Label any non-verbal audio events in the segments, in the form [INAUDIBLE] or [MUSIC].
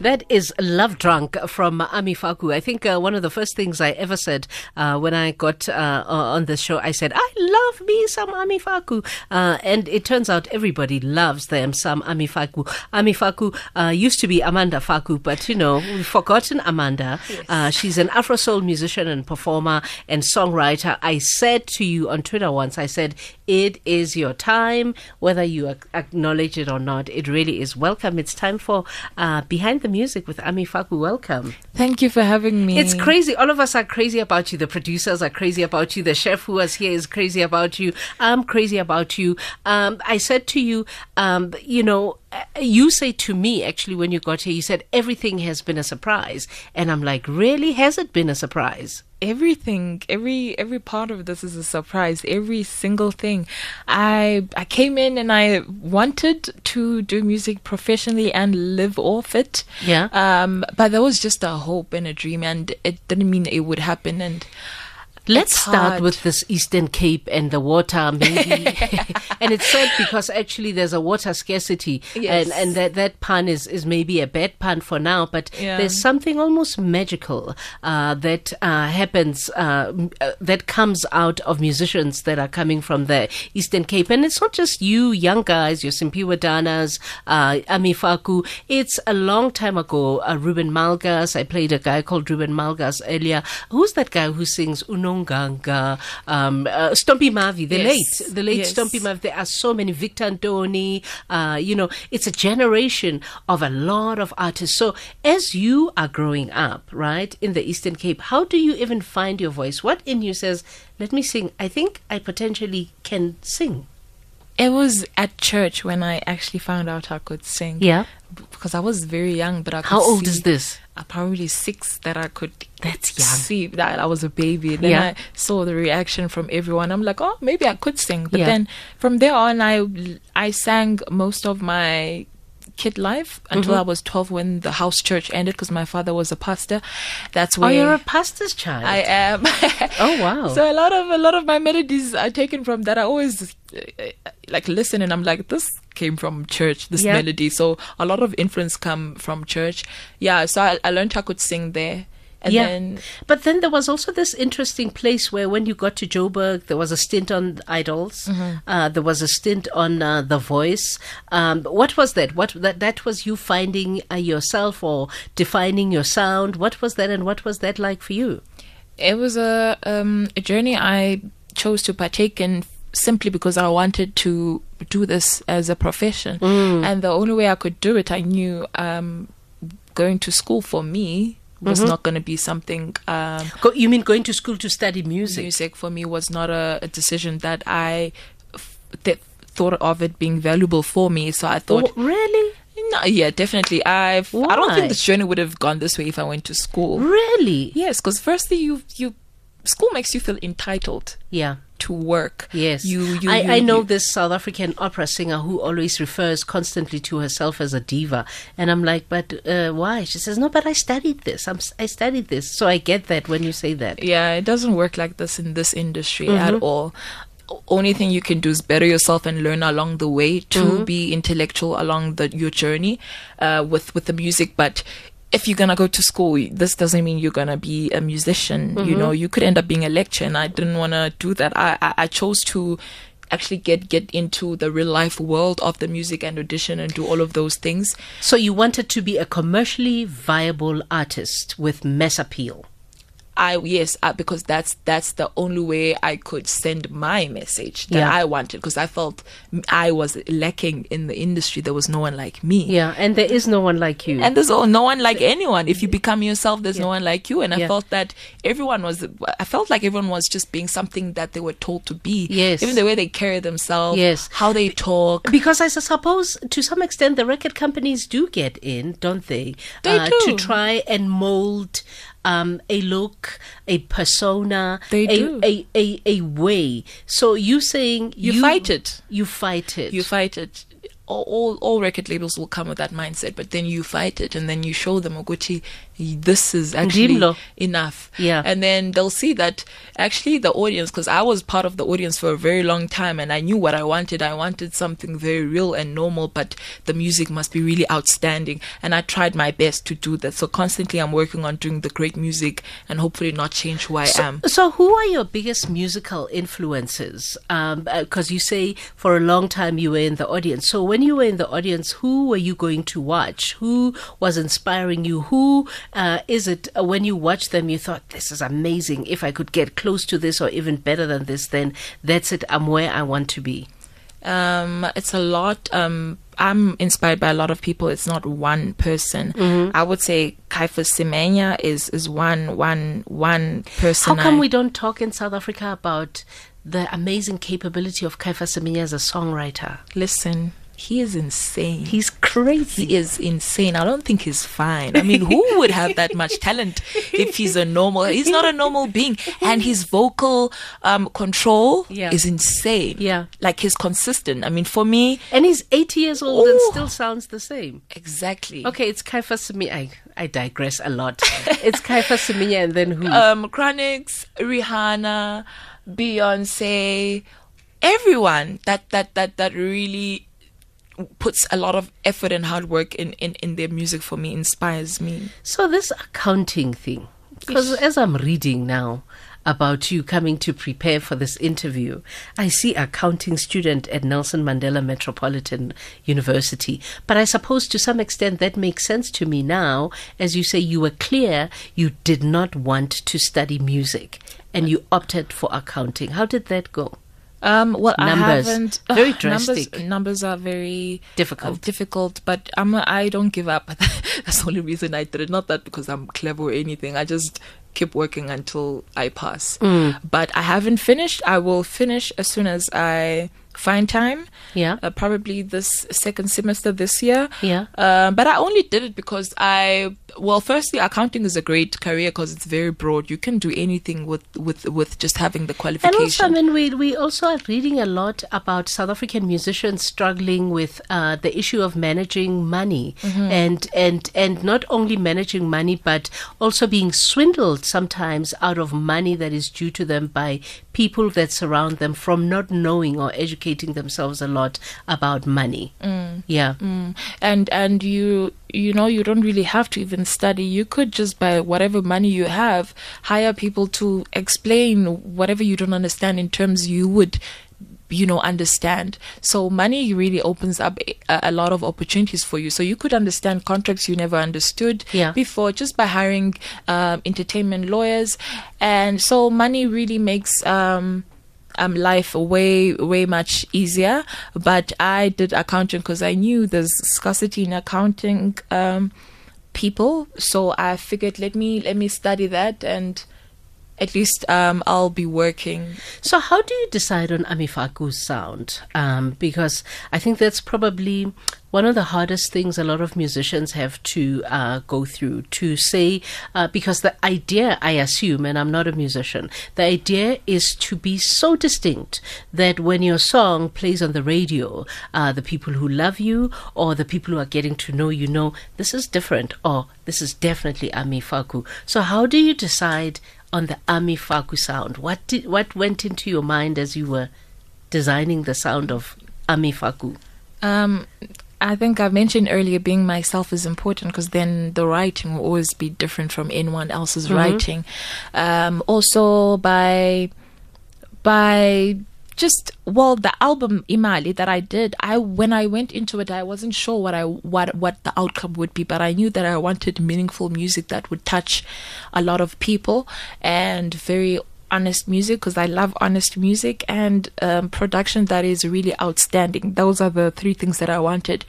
That is Love Drunk from Ami Faku. I think uh, one of the first things I ever said uh, when I got uh, on the show, I said, I love me some Ami Faku. Uh, and it turns out everybody loves them some Ami Faku. Ami Faku uh, used to be Amanda Faku, but you know, we've forgotten Amanda. Yes. Uh, she's an Afro soul musician and performer and songwriter. I said to you on Twitter once, I said, it is your time, whether you acknowledge it or not. It really is. Welcome. It's time for Behind the music with Ami Faku. Welcome. Thank you for having me. It's crazy. All of us are crazy about you. The producers are crazy about you. The chef who was here is crazy about you. I'm crazy about you. Um, I said to you, um, you know, you say to me actually when you got here, you said everything has been a surprise, and I'm like, really? Has it been a surprise? Everything every every part of this is a surprise every single thing. I i came in and i wanted to do music professionally and live off it. Yeah. Um but that was just a hope and a dream and it didn't mean it would happen. And Let's start with this Eastern Cape and the water, maybe. [LAUGHS] and it's sad because actually there's a water scarcity, yes. and and that that pun is is maybe a bad pun for now, but yeah. there's something almost magical uh, that uh, happens uh, uh, that comes out of musicians that are coming from the Eastern Cape, and it's not just you young guys, your Simphiwe Danas, uh, Ami It's a long time ago. Uh, Ruben Malgas. I played a guy called Ruben Malgas earlier. Who's that guy who sings Uno? Nganga, um, uh, Stompie Mavi, the yes. late, the late yes. Stompie Mavi. There are so many, Victor Ntoni, uh, you know, it's a generation of a lot of artists. So as you are growing up, right, in the Eastern Cape, how do you even find your voice? What in you says, let me sing? I think I potentially can sing. It was at church when I actually found out I could sing. Yeah. Because I was very young, but I could How old is this? probably six that I could that's young. see that I was a baby. Then yeah. I saw the reaction from everyone. I'm like, oh, maybe I could sing. But yeah. then from there on, I I sang most of my kid life until mm-hmm. I was 12 when the house church ended because my father was a pastor. That's where. Oh, you're a pastor's child. I am. [LAUGHS] oh wow! So a lot of a lot of my melodies are taken from that. I always uh, like listen and I'm like, this came from church, this yeah. melody. So a lot of influence come from church. Yeah, so I, I learned I could sing there. And yeah. Then, but then there was also this interesting place where when you got to Joburg, there was a stint on Idols. Mm-hmm. Uh, there was a stint on uh, The Voice. Um, what was that? What that that was you finding uh, yourself or defining your sound? What was that, and what was that like for you? It was a um, a journey I chose to partake in simply because I wanted to do this as a profession. Mm. And the only way I could do it, I knew um, going to school for me was mm-hmm. not going to be something. Um, Go, you mean going to school to study music? Music for me was not a, a decision that I f- th- thought of it being valuable for me. So I thought, oh, really? No, yeah, definitely. I've. Why? I don't think this journey would have gone this way if I went to school. Really? Yes, because firstly, you you school makes you feel entitled. Yeah to work. Yes, you. you I, you, I know this South African opera singer who always refers constantly to herself as a diva, and I'm like, but uh, why? She says, no, but I studied this. I'm, I studied this, so I get that when you say that. Yeah, it doesn't work like this in this industry mm-hmm. at all only thing you can do is better yourself and learn along the way to mm-hmm. be intellectual along the your journey uh, with with the music but if you're gonna go to school, this doesn't mean you're gonna be a musician. Mm-hmm. You know, you could end up being a lecturer, and I didn't want to do that. I, I, I chose to actually get get into the real life world of the music and audition and do all of those things. So you wanted to be a commercially viable artist with mass appeal. I yes, I, because that's that's the only way I could send my message that yeah. I wanted because I felt I was lacking in the industry. There was no one like me. Yeah, and there is no one like you. And there's no one like anyone. If you become yourself, there's yeah. no one like you. And I yeah. felt that everyone was. I felt like everyone was just being something that they were told to be. Yes. Even the way they carry themselves. Yes. How they talk. Because I suppose to some extent the record companies do get in, don't they? They uh, do. To try and mold um, a look, a persona, they a, do. A, a, a way. So you saying you, you fight it. You fight it. You fight it. All, all, all record labels will come with that mindset, but then you fight it and then you show them Oguchi, this is actually Ndimlo. enough. Yeah. And then they'll see that actually the audience, because I was part of the audience for a very long time and I knew what I wanted. I wanted something very real and normal, but the music must be really outstanding. And I tried my best to do that. So constantly I'm working on doing the great music and hopefully not change who I am. So, who are your biggest musical influences? Um, uh, because you say for a long time you were in the audience. So, when you were in the audience, who were you going to watch? Who was inspiring you? Who uh, is it uh, when you watch them you thought, this is amazing. If I could get close to this or even better than this, then that's it. I'm where I want to be. Um, it's a lot. Um, I'm inspired by a lot of people. It's not one person. Mm-hmm. I would say Caiphus Semenya is is one one one person. How come I- we don't talk in South Africa about the amazing capability of Caiphus Semenya as a songwriter? listen? He is insane. He's crazy. He is insane. I don't think he's fine. I mean, who [LAUGHS] would have that much talent if he's a normal? He's not a normal being, and his vocal um, control Yeah. is insane. Yeah. like he's consistent. I mean, for me, And he's 80 years old and still sounds the same. exactly. Okay, it's Caiphus Semenya. I, I digress a lot. [LAUGHS] it's Caiphus Semenya and then who? um Chronixx, Rihanna, Beyonce, everyone that that that that really puts a lot of effort and hard work in in, in their music for me inspires me. so this accounting thing, because as I'm reading now about you coming to prepare for this interview, I see accounting student at Nelson Mandela Metropolitan University. But I suppose to some extent that makes sense to me now, as you say you were clear you did not want to study music and you opted for accounting. How did that go? Um, well, Numbers. I haven't. Very ugh, [SIGHS] numbers, drastic. numbers are very Difficult. uh, difficult, but I'm. I don't give up. [LAUGHS] That's the only reason I did it. Not that because I'm clever or anything. I just keep working until I pass. Mm. But I haven't finished. I will finish as soon as I find time. Yeah. Uh, probably this second semester this year. Yeah. Um, but I only did it because I. Well, firstly, accounting is a great career because it's very broad. You can do anything with with with just having the qualification. And also, I mean, we, we also are reading a lot about South African musicians struggling with uh, the issue of managing money, and and and not only managing money, but also being swindled sometimes out of money that is due to them by people that surround them from not knowing or educating themselves a lot about money. Yeah. Mm. and and you you know you don't really have to even study you could just by whatever money you have hire people to explain whatever you don't understand in terms you would you know understand so money really opens up a, a lot of opportunities for you so you could understand contracts you never understood Yeah. before just by hiring um, entertainment lawyers and so money really makes um um, life way way much easier. But I did accounting because I knew there's scarcity in accounting um, people, so I figured let me let me study that and at least um, I'll be working. So, how do you decide on Ami Faku's sound? Um, because I think that's probably one of the hardest things a lot of musicians have to uh, go through to say, uh, because the idea, I assume, and I'm not a musician, the idea is to be so distinct that when your song plays on the radio, uh, the people who love you or the people who are getting to know you know this is different or this is definitely Ami Faku. So, how do you decide? On the Ami Faku sound. What did what went into your mind as you were designing the sound of Ami Faku? Um, I think I mentioned earlier being myself is important because then the writing will always be different from anyone else's writing. Um, also by by just well the album Imali that I did I when I went into it I wasn't sure what I what what the outcome would be but I knew that I wanted meaningful music that would touch a lot of people and very honest music because I love honest music and um, production that is really outstanding. Those are the three things that I wanted.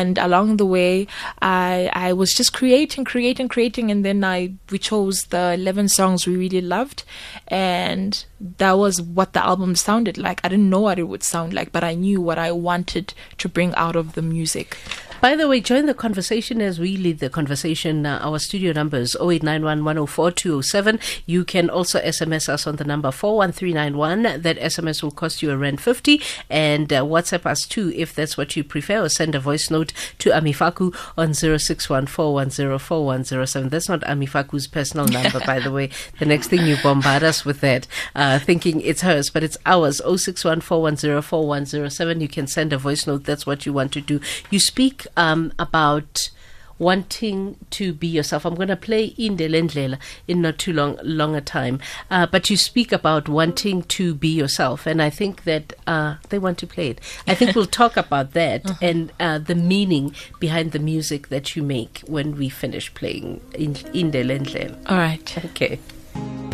And along the way, I I was just creating, creating, creating, and then I we chose the eleven songs we really loved, and that was what the album sounded like. I didn't know what it would sound like, but I knew what I wanted to bring out of the music. By the way, join the conversation as we lead the conversation. Uh, our studio number is 0891 104 207. You can also SMS us on the number 41391. That SMS will cost you a rand 50 and uh, WhatsApp us too if that's what you prefer or send a voice note to Ami Faku on 0614104107. That's not Ami Faku's personal number, by the way. [LAUGHS] The next thing you bombard us with that, uh, thinking it's hers, but it's ours. 0614104107. You can send a voice note. That's what you want to do. You speak um, about wanting to be yourself. I'm going to play Inde Lendlela in not too long, long a time. Uh, but you speak about wanting to be yourself, and I think that uh, they want to play it. I think we'll talk about that [LAUGHS] uh-huh. and uh, the meaning behind the music that you make when we finish playing Inde Lendlela. All right. Okay.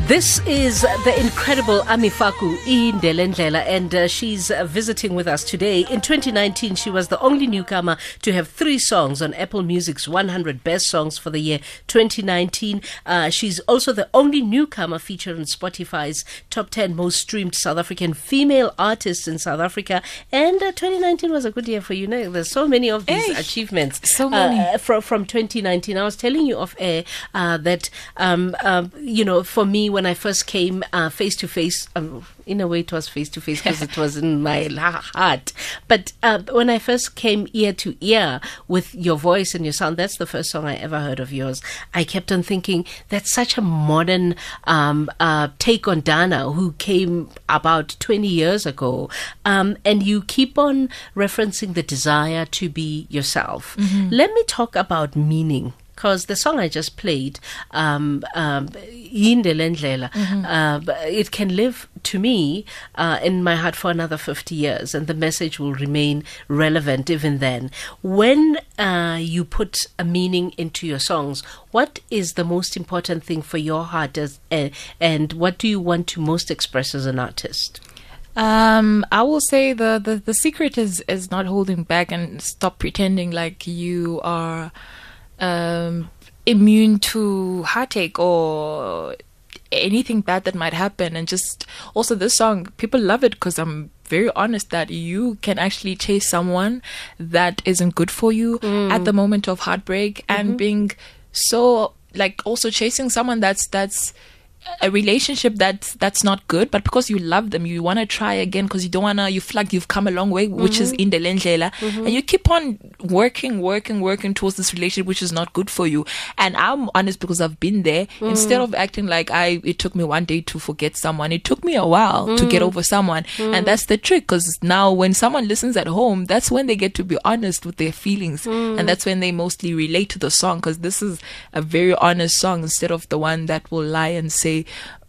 This is the incredible Amifaku Inde Lendlela, and uh, she's uh, visiting with us today. In 2019, she was the only newcomer to have three songs on Apple Music's 100 Best Songs for the year 2019. Uh, she's also the only newcomer featured on Spotify's top 10 most streamed South African female artists in South Africa. And uh, 2019 was a good year for you. Know, there's so many of these achievements. So many. Uh, from, from 2019. I was telling you off air uh, that, um, um, you know, for me, when I first came face to face, in a way it was face to face because it was in my [LAUGHS] heart. But uh, when I first came ear to ear with your voice and your sound, that's the first song I ever heard of yours. I kept on thinking that's such a modern um, uh, take on Dana, who came about 20 years ago. Um, and you keep on referencing the desire to be yourself. Mm-hmm. Let me talk about meaning because the song I just played, um, um, mm-hmm. uh, it can live to me uh, in my heart for another 50 years, and the message will remain relevant even then. When uh, you put a meaning into your songs, what is the most important thing for your heart, as, and what do you want to most express as an artist? Um, I will say the, the, the secret is, is not holding back and stop pretending like you are um, immune to heartache or anything bad that might happen and just also this song people love it because i'm very honest that you can actually chase someone that isn't good for you mm. at the moment of heartbreak mm-hmm. and being so like also chasing someone that's that's a relationship that's that's not good, but because you love them, you want to try again because you don't want to. You feel like you've come a long way, which mm-hmm. is in the mm-hmm. and you keep on working, working, working towards this relationship, which is not good for you. And I'm honest because I've been there. Mm. Instead of acting like I, it took me one day to forget someone. It took me a while mm. to get mm. over someone, mm. and that's the trick. Because now, when someone listens at home, that's when they get to be honest with their feelings, mm. and that's when they mostly relate to the song. Because this is a very honest song instead of the one that will lie and say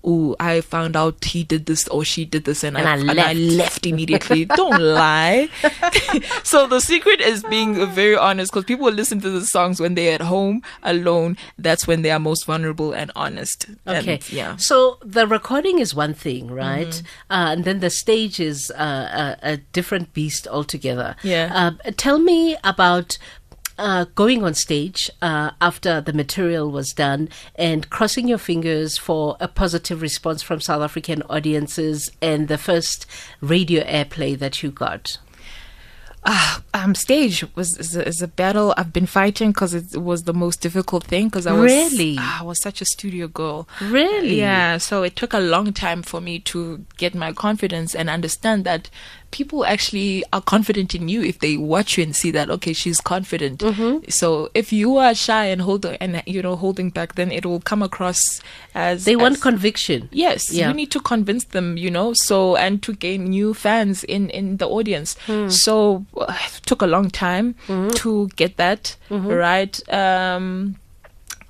oh, I found out he did this or she did this, and, and, I, I, left. and I left immediately. [LAUGHS] Don't lie. [LAUGHS] so the secret is being very honest because people listen to the songs when they're at home alone. That's when they are most vulnerable and honest. Okay. And, yeah. So the recording is one thing, right? Mm-hmm. Uh, and then the stage is uh, a, a, different beast altogether. Yeah. Uh, tell me about uh, going on stage uh, after the material was done and crossing your fingers for a positive response from South African audiences and the first radio airplay that you got? uh, um, stage was is a, is a, battle I've been fighting because it was the most difficult thing because I was really uh, I was such a studio girl. Really, yeah. So it took a long time for me to get my confidence and understand that people actually are confident in you if they watch you and see that okay she's confident mm-hmm. so if you are shy and hold and you know holding back then it will come across as they want conviction yes yeah. you need to convince them you know so and to gain new fans in in the audience mm. so uh, it took a long time mm-hmm. to get that mm-hmm. right um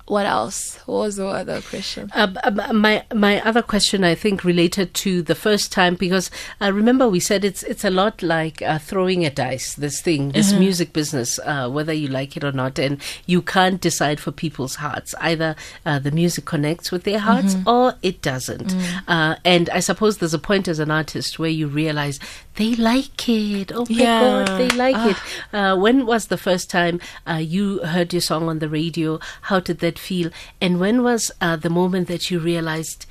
what else? What was the other question? Uh, my my other question, I think, related to the first time because I remember we said it's it's a lot like uh, throwing a dice. This thing, this mm-hmm. music business, uh, whether you like it or not, and you can't decide for people's hearts. Either uh, the music connects with their hearts mm-hmm. or it doesn't. Mm. and I suppose there's a point as an artist where you realize they like it. Oh my yeah. god, they like it. Ah. when was the first time you heard your song on the radio? How did that feel? And when was uh, the moment that you realized,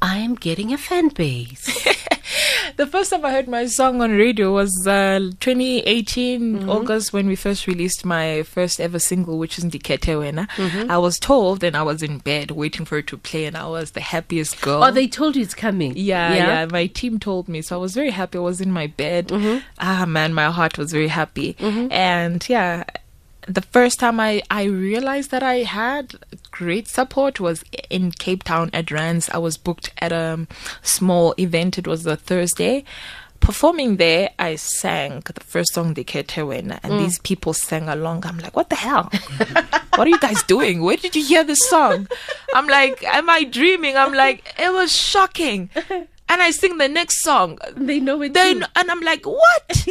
I am getting a fan base? [LAUGHS] [LAUGHS] the first time I heard my song on radio was uh, 2018 mm-hmm. August when we first released my first ever single, which is Ndikhethe Wena. Mm-hmm. I was told, and I was in bed waiting for it to play, and I was the happiest girl. Oh, they told you it's coming. Yeah, yeah. yeah my team told me, so I was very happy. I was in my bed. Mm-hmm. Ah, man, my heart was very happy, mm-hmm. and yeah the first time I, I realized that I had great support was in Cape Town at Rands. I was booked at a small event. It was a Thursday. Performing there, I sang the first song, Ndikhethe Wena, and mm. these people sang along. I'm like, what the hell? [LAUGHS] what are you guys doing? Where did you hear this song? I'm like, am I dreaming? I'm like, it was shocking and I sing the next song. They know it. Then and I'm like, what?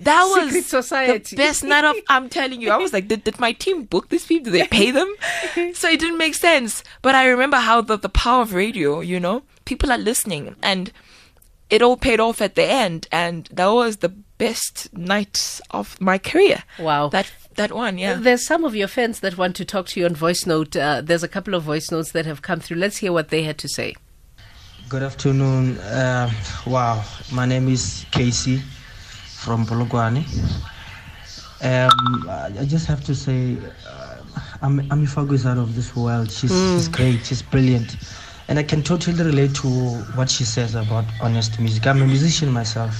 That [LAUGHS] was Society. the best night of. I'm telling you, I was like, did, did my team book these people? Did they pay them? [LAUGHS] so it didn't make sense. But I remember how the the power of radio. You know, people are listening, and it all paid off at the end, and that was the best night of my career. Wow. That that one, yeah. There's some of your fans that want to talk to you on voice note. Uh, there's a couple of voice notes that have come through. Let's hear what they had to say. Good afternoon. Uh, wow, my name is Casey from Polokwane. Um, I just have to say, uh, Ami Faku is out of this world. She's, mm. she's great. She's brilliant, and I can totally relate to what she says about honest music. I'm a musician myself,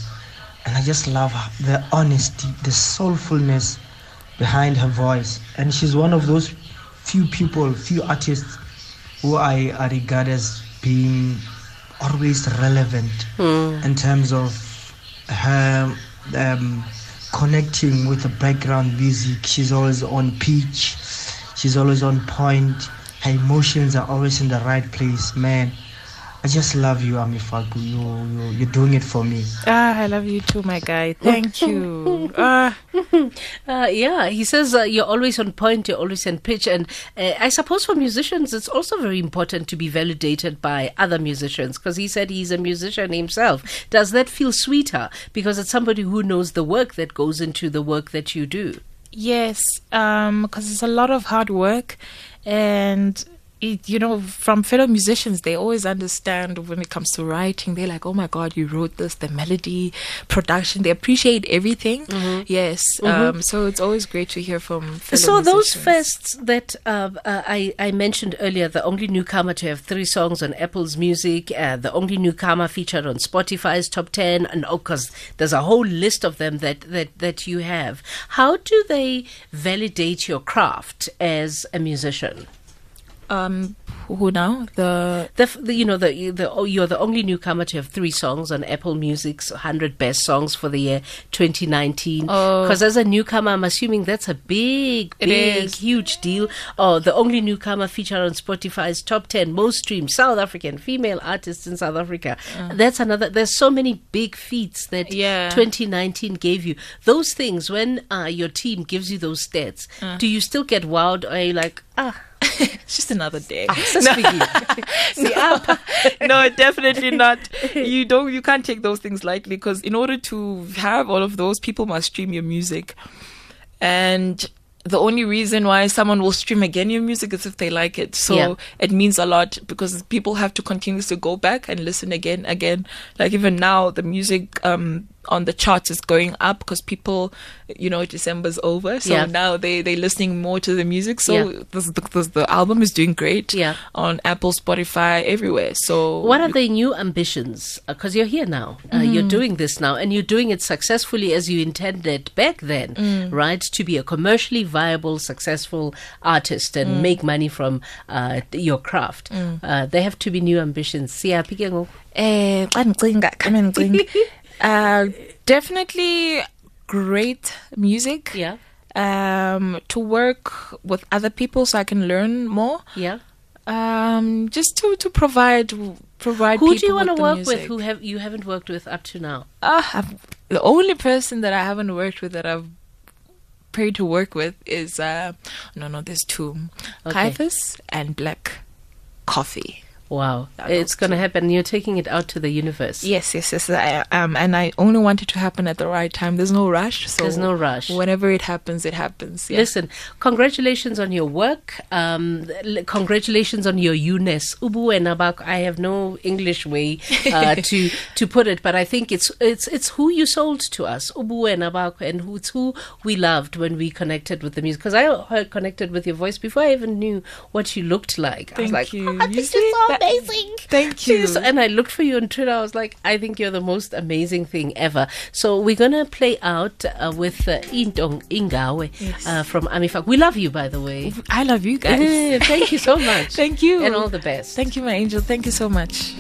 and I just love the honesty, the soulfulness behind her voice. And she's one of those few people, few artists who I, I regard as being always relevant mm. in terms of her um, connecting with the background music. She's always on pitch. She's always on point. Her emotions are always in the right place, man. I just love you, Ami Faku. You, you, you're doing it for me. Ah, I love you too, my guy. Thank you. [LAUGHS] ah. Uh, yeah, he says uh, you're always on point, you're always in pitch. And uh, I suppose for musicians, it's also very important to be validated by other musicians because he said he's a musician himself. Does that feel sweeter because it's somebody who knows the work that goes into the work that you do? Yes, because um, it's a lot of hard work and it, you know, from fellow musicians, they always understand when it comes to writing. They're like, "Oh my God, you wrote this!" The melody, production, they appreciate everything. Mm-hmm. Yes, mm-hmm. Um, so it's always great to hear from. fellow So musicians. those fests that uh, uh, I I mentioned earlier, the only newcomer to have three songs on Apple's Music, uh, the only newcomer featured on Spotify's top ten, and oh, because there's a whole list of them that that that you have. How do they validate your craft as a musician? Um who now the, the, the you know the the oh, you're the only newcomer to have three songs on Apple Music's 100 best songs for the year 2019 because oh. as a newcomer I'm assuming that's a big big huge deal oh the only newcomer featured on Spotify's top 10 most streamed South African female artists in South Africa uh. that's another there's so many big feats that yeah. 2019 gave you those things when uh, your team gives you those stats uh. do you still get wowed or are you like ah [LAUGHS] it's just another day. Ah, [LAUGHS] no. [LAUGHS] no, definitely not. You don't. You can't take those things lightly because in order to have all of those, people must stream your music, and the only reason why someone will stream again your music is if they like it. So yeah. it means a lot because people have to continuously go back and listen again, again. Like even now, the music um, on the charts is going up because people, you know, December's over, so yeah. now they they're listening more to the music. So yeah. this, this, the album is doing great. Yeah. on Apple, Spotify, everywhere. So what are the new ambitions? Because uh, you're here now, uh, mm. you're doing this now, and you're doing it successfully as you intended back then, mm. right? To be a commercially viable, successful artist and mm. make money from uh, your craft. Mm. Uh, there have to be new ambitions. Siyaphi Eh, [LAUGHS] Uh, definitely great music. Yeah. Um, to work with other people so I can learn more. Yeah. Um, just to to provide provide. Who do you want to work music. with? Who have you haven't worked with up to now? Uh, the only person that I haven't worked with that I've prayed to work with is uh, no no there's two, okay. And Black Coffee. Wow, it's going to happen. You're taking it out to the universe. Yes, yes, yes. I am, and I only want it to happen at the right time. There's no rush. So there's no rush. Whenever it happens, it happens. Yeah. Listen, congratulations on your work. Um, congratulations on your UNES. Ubu and Abak. I have no English way uh, [LAUGHS] to to put it, but I think it's it's it's who you sold to us. Ubu and Abak, and who, it's who we loved when we connected with the music. Because I heard connected with your voice before I even knew what you looked like. Thank I was like, you. Oh, so amazing. Thank you. And I looked for you on Twitter. I was like, I think you're the most amazing thing ever. So we're gonna play out uh, with uh, Intong Ingawe yes. uh, from Amifak. We love you, by the way. I love you guys. [LAUGHS] Thank you so much. [LAUGHS] Thank you. And all the best. Thank you, my angel. Thank you so much.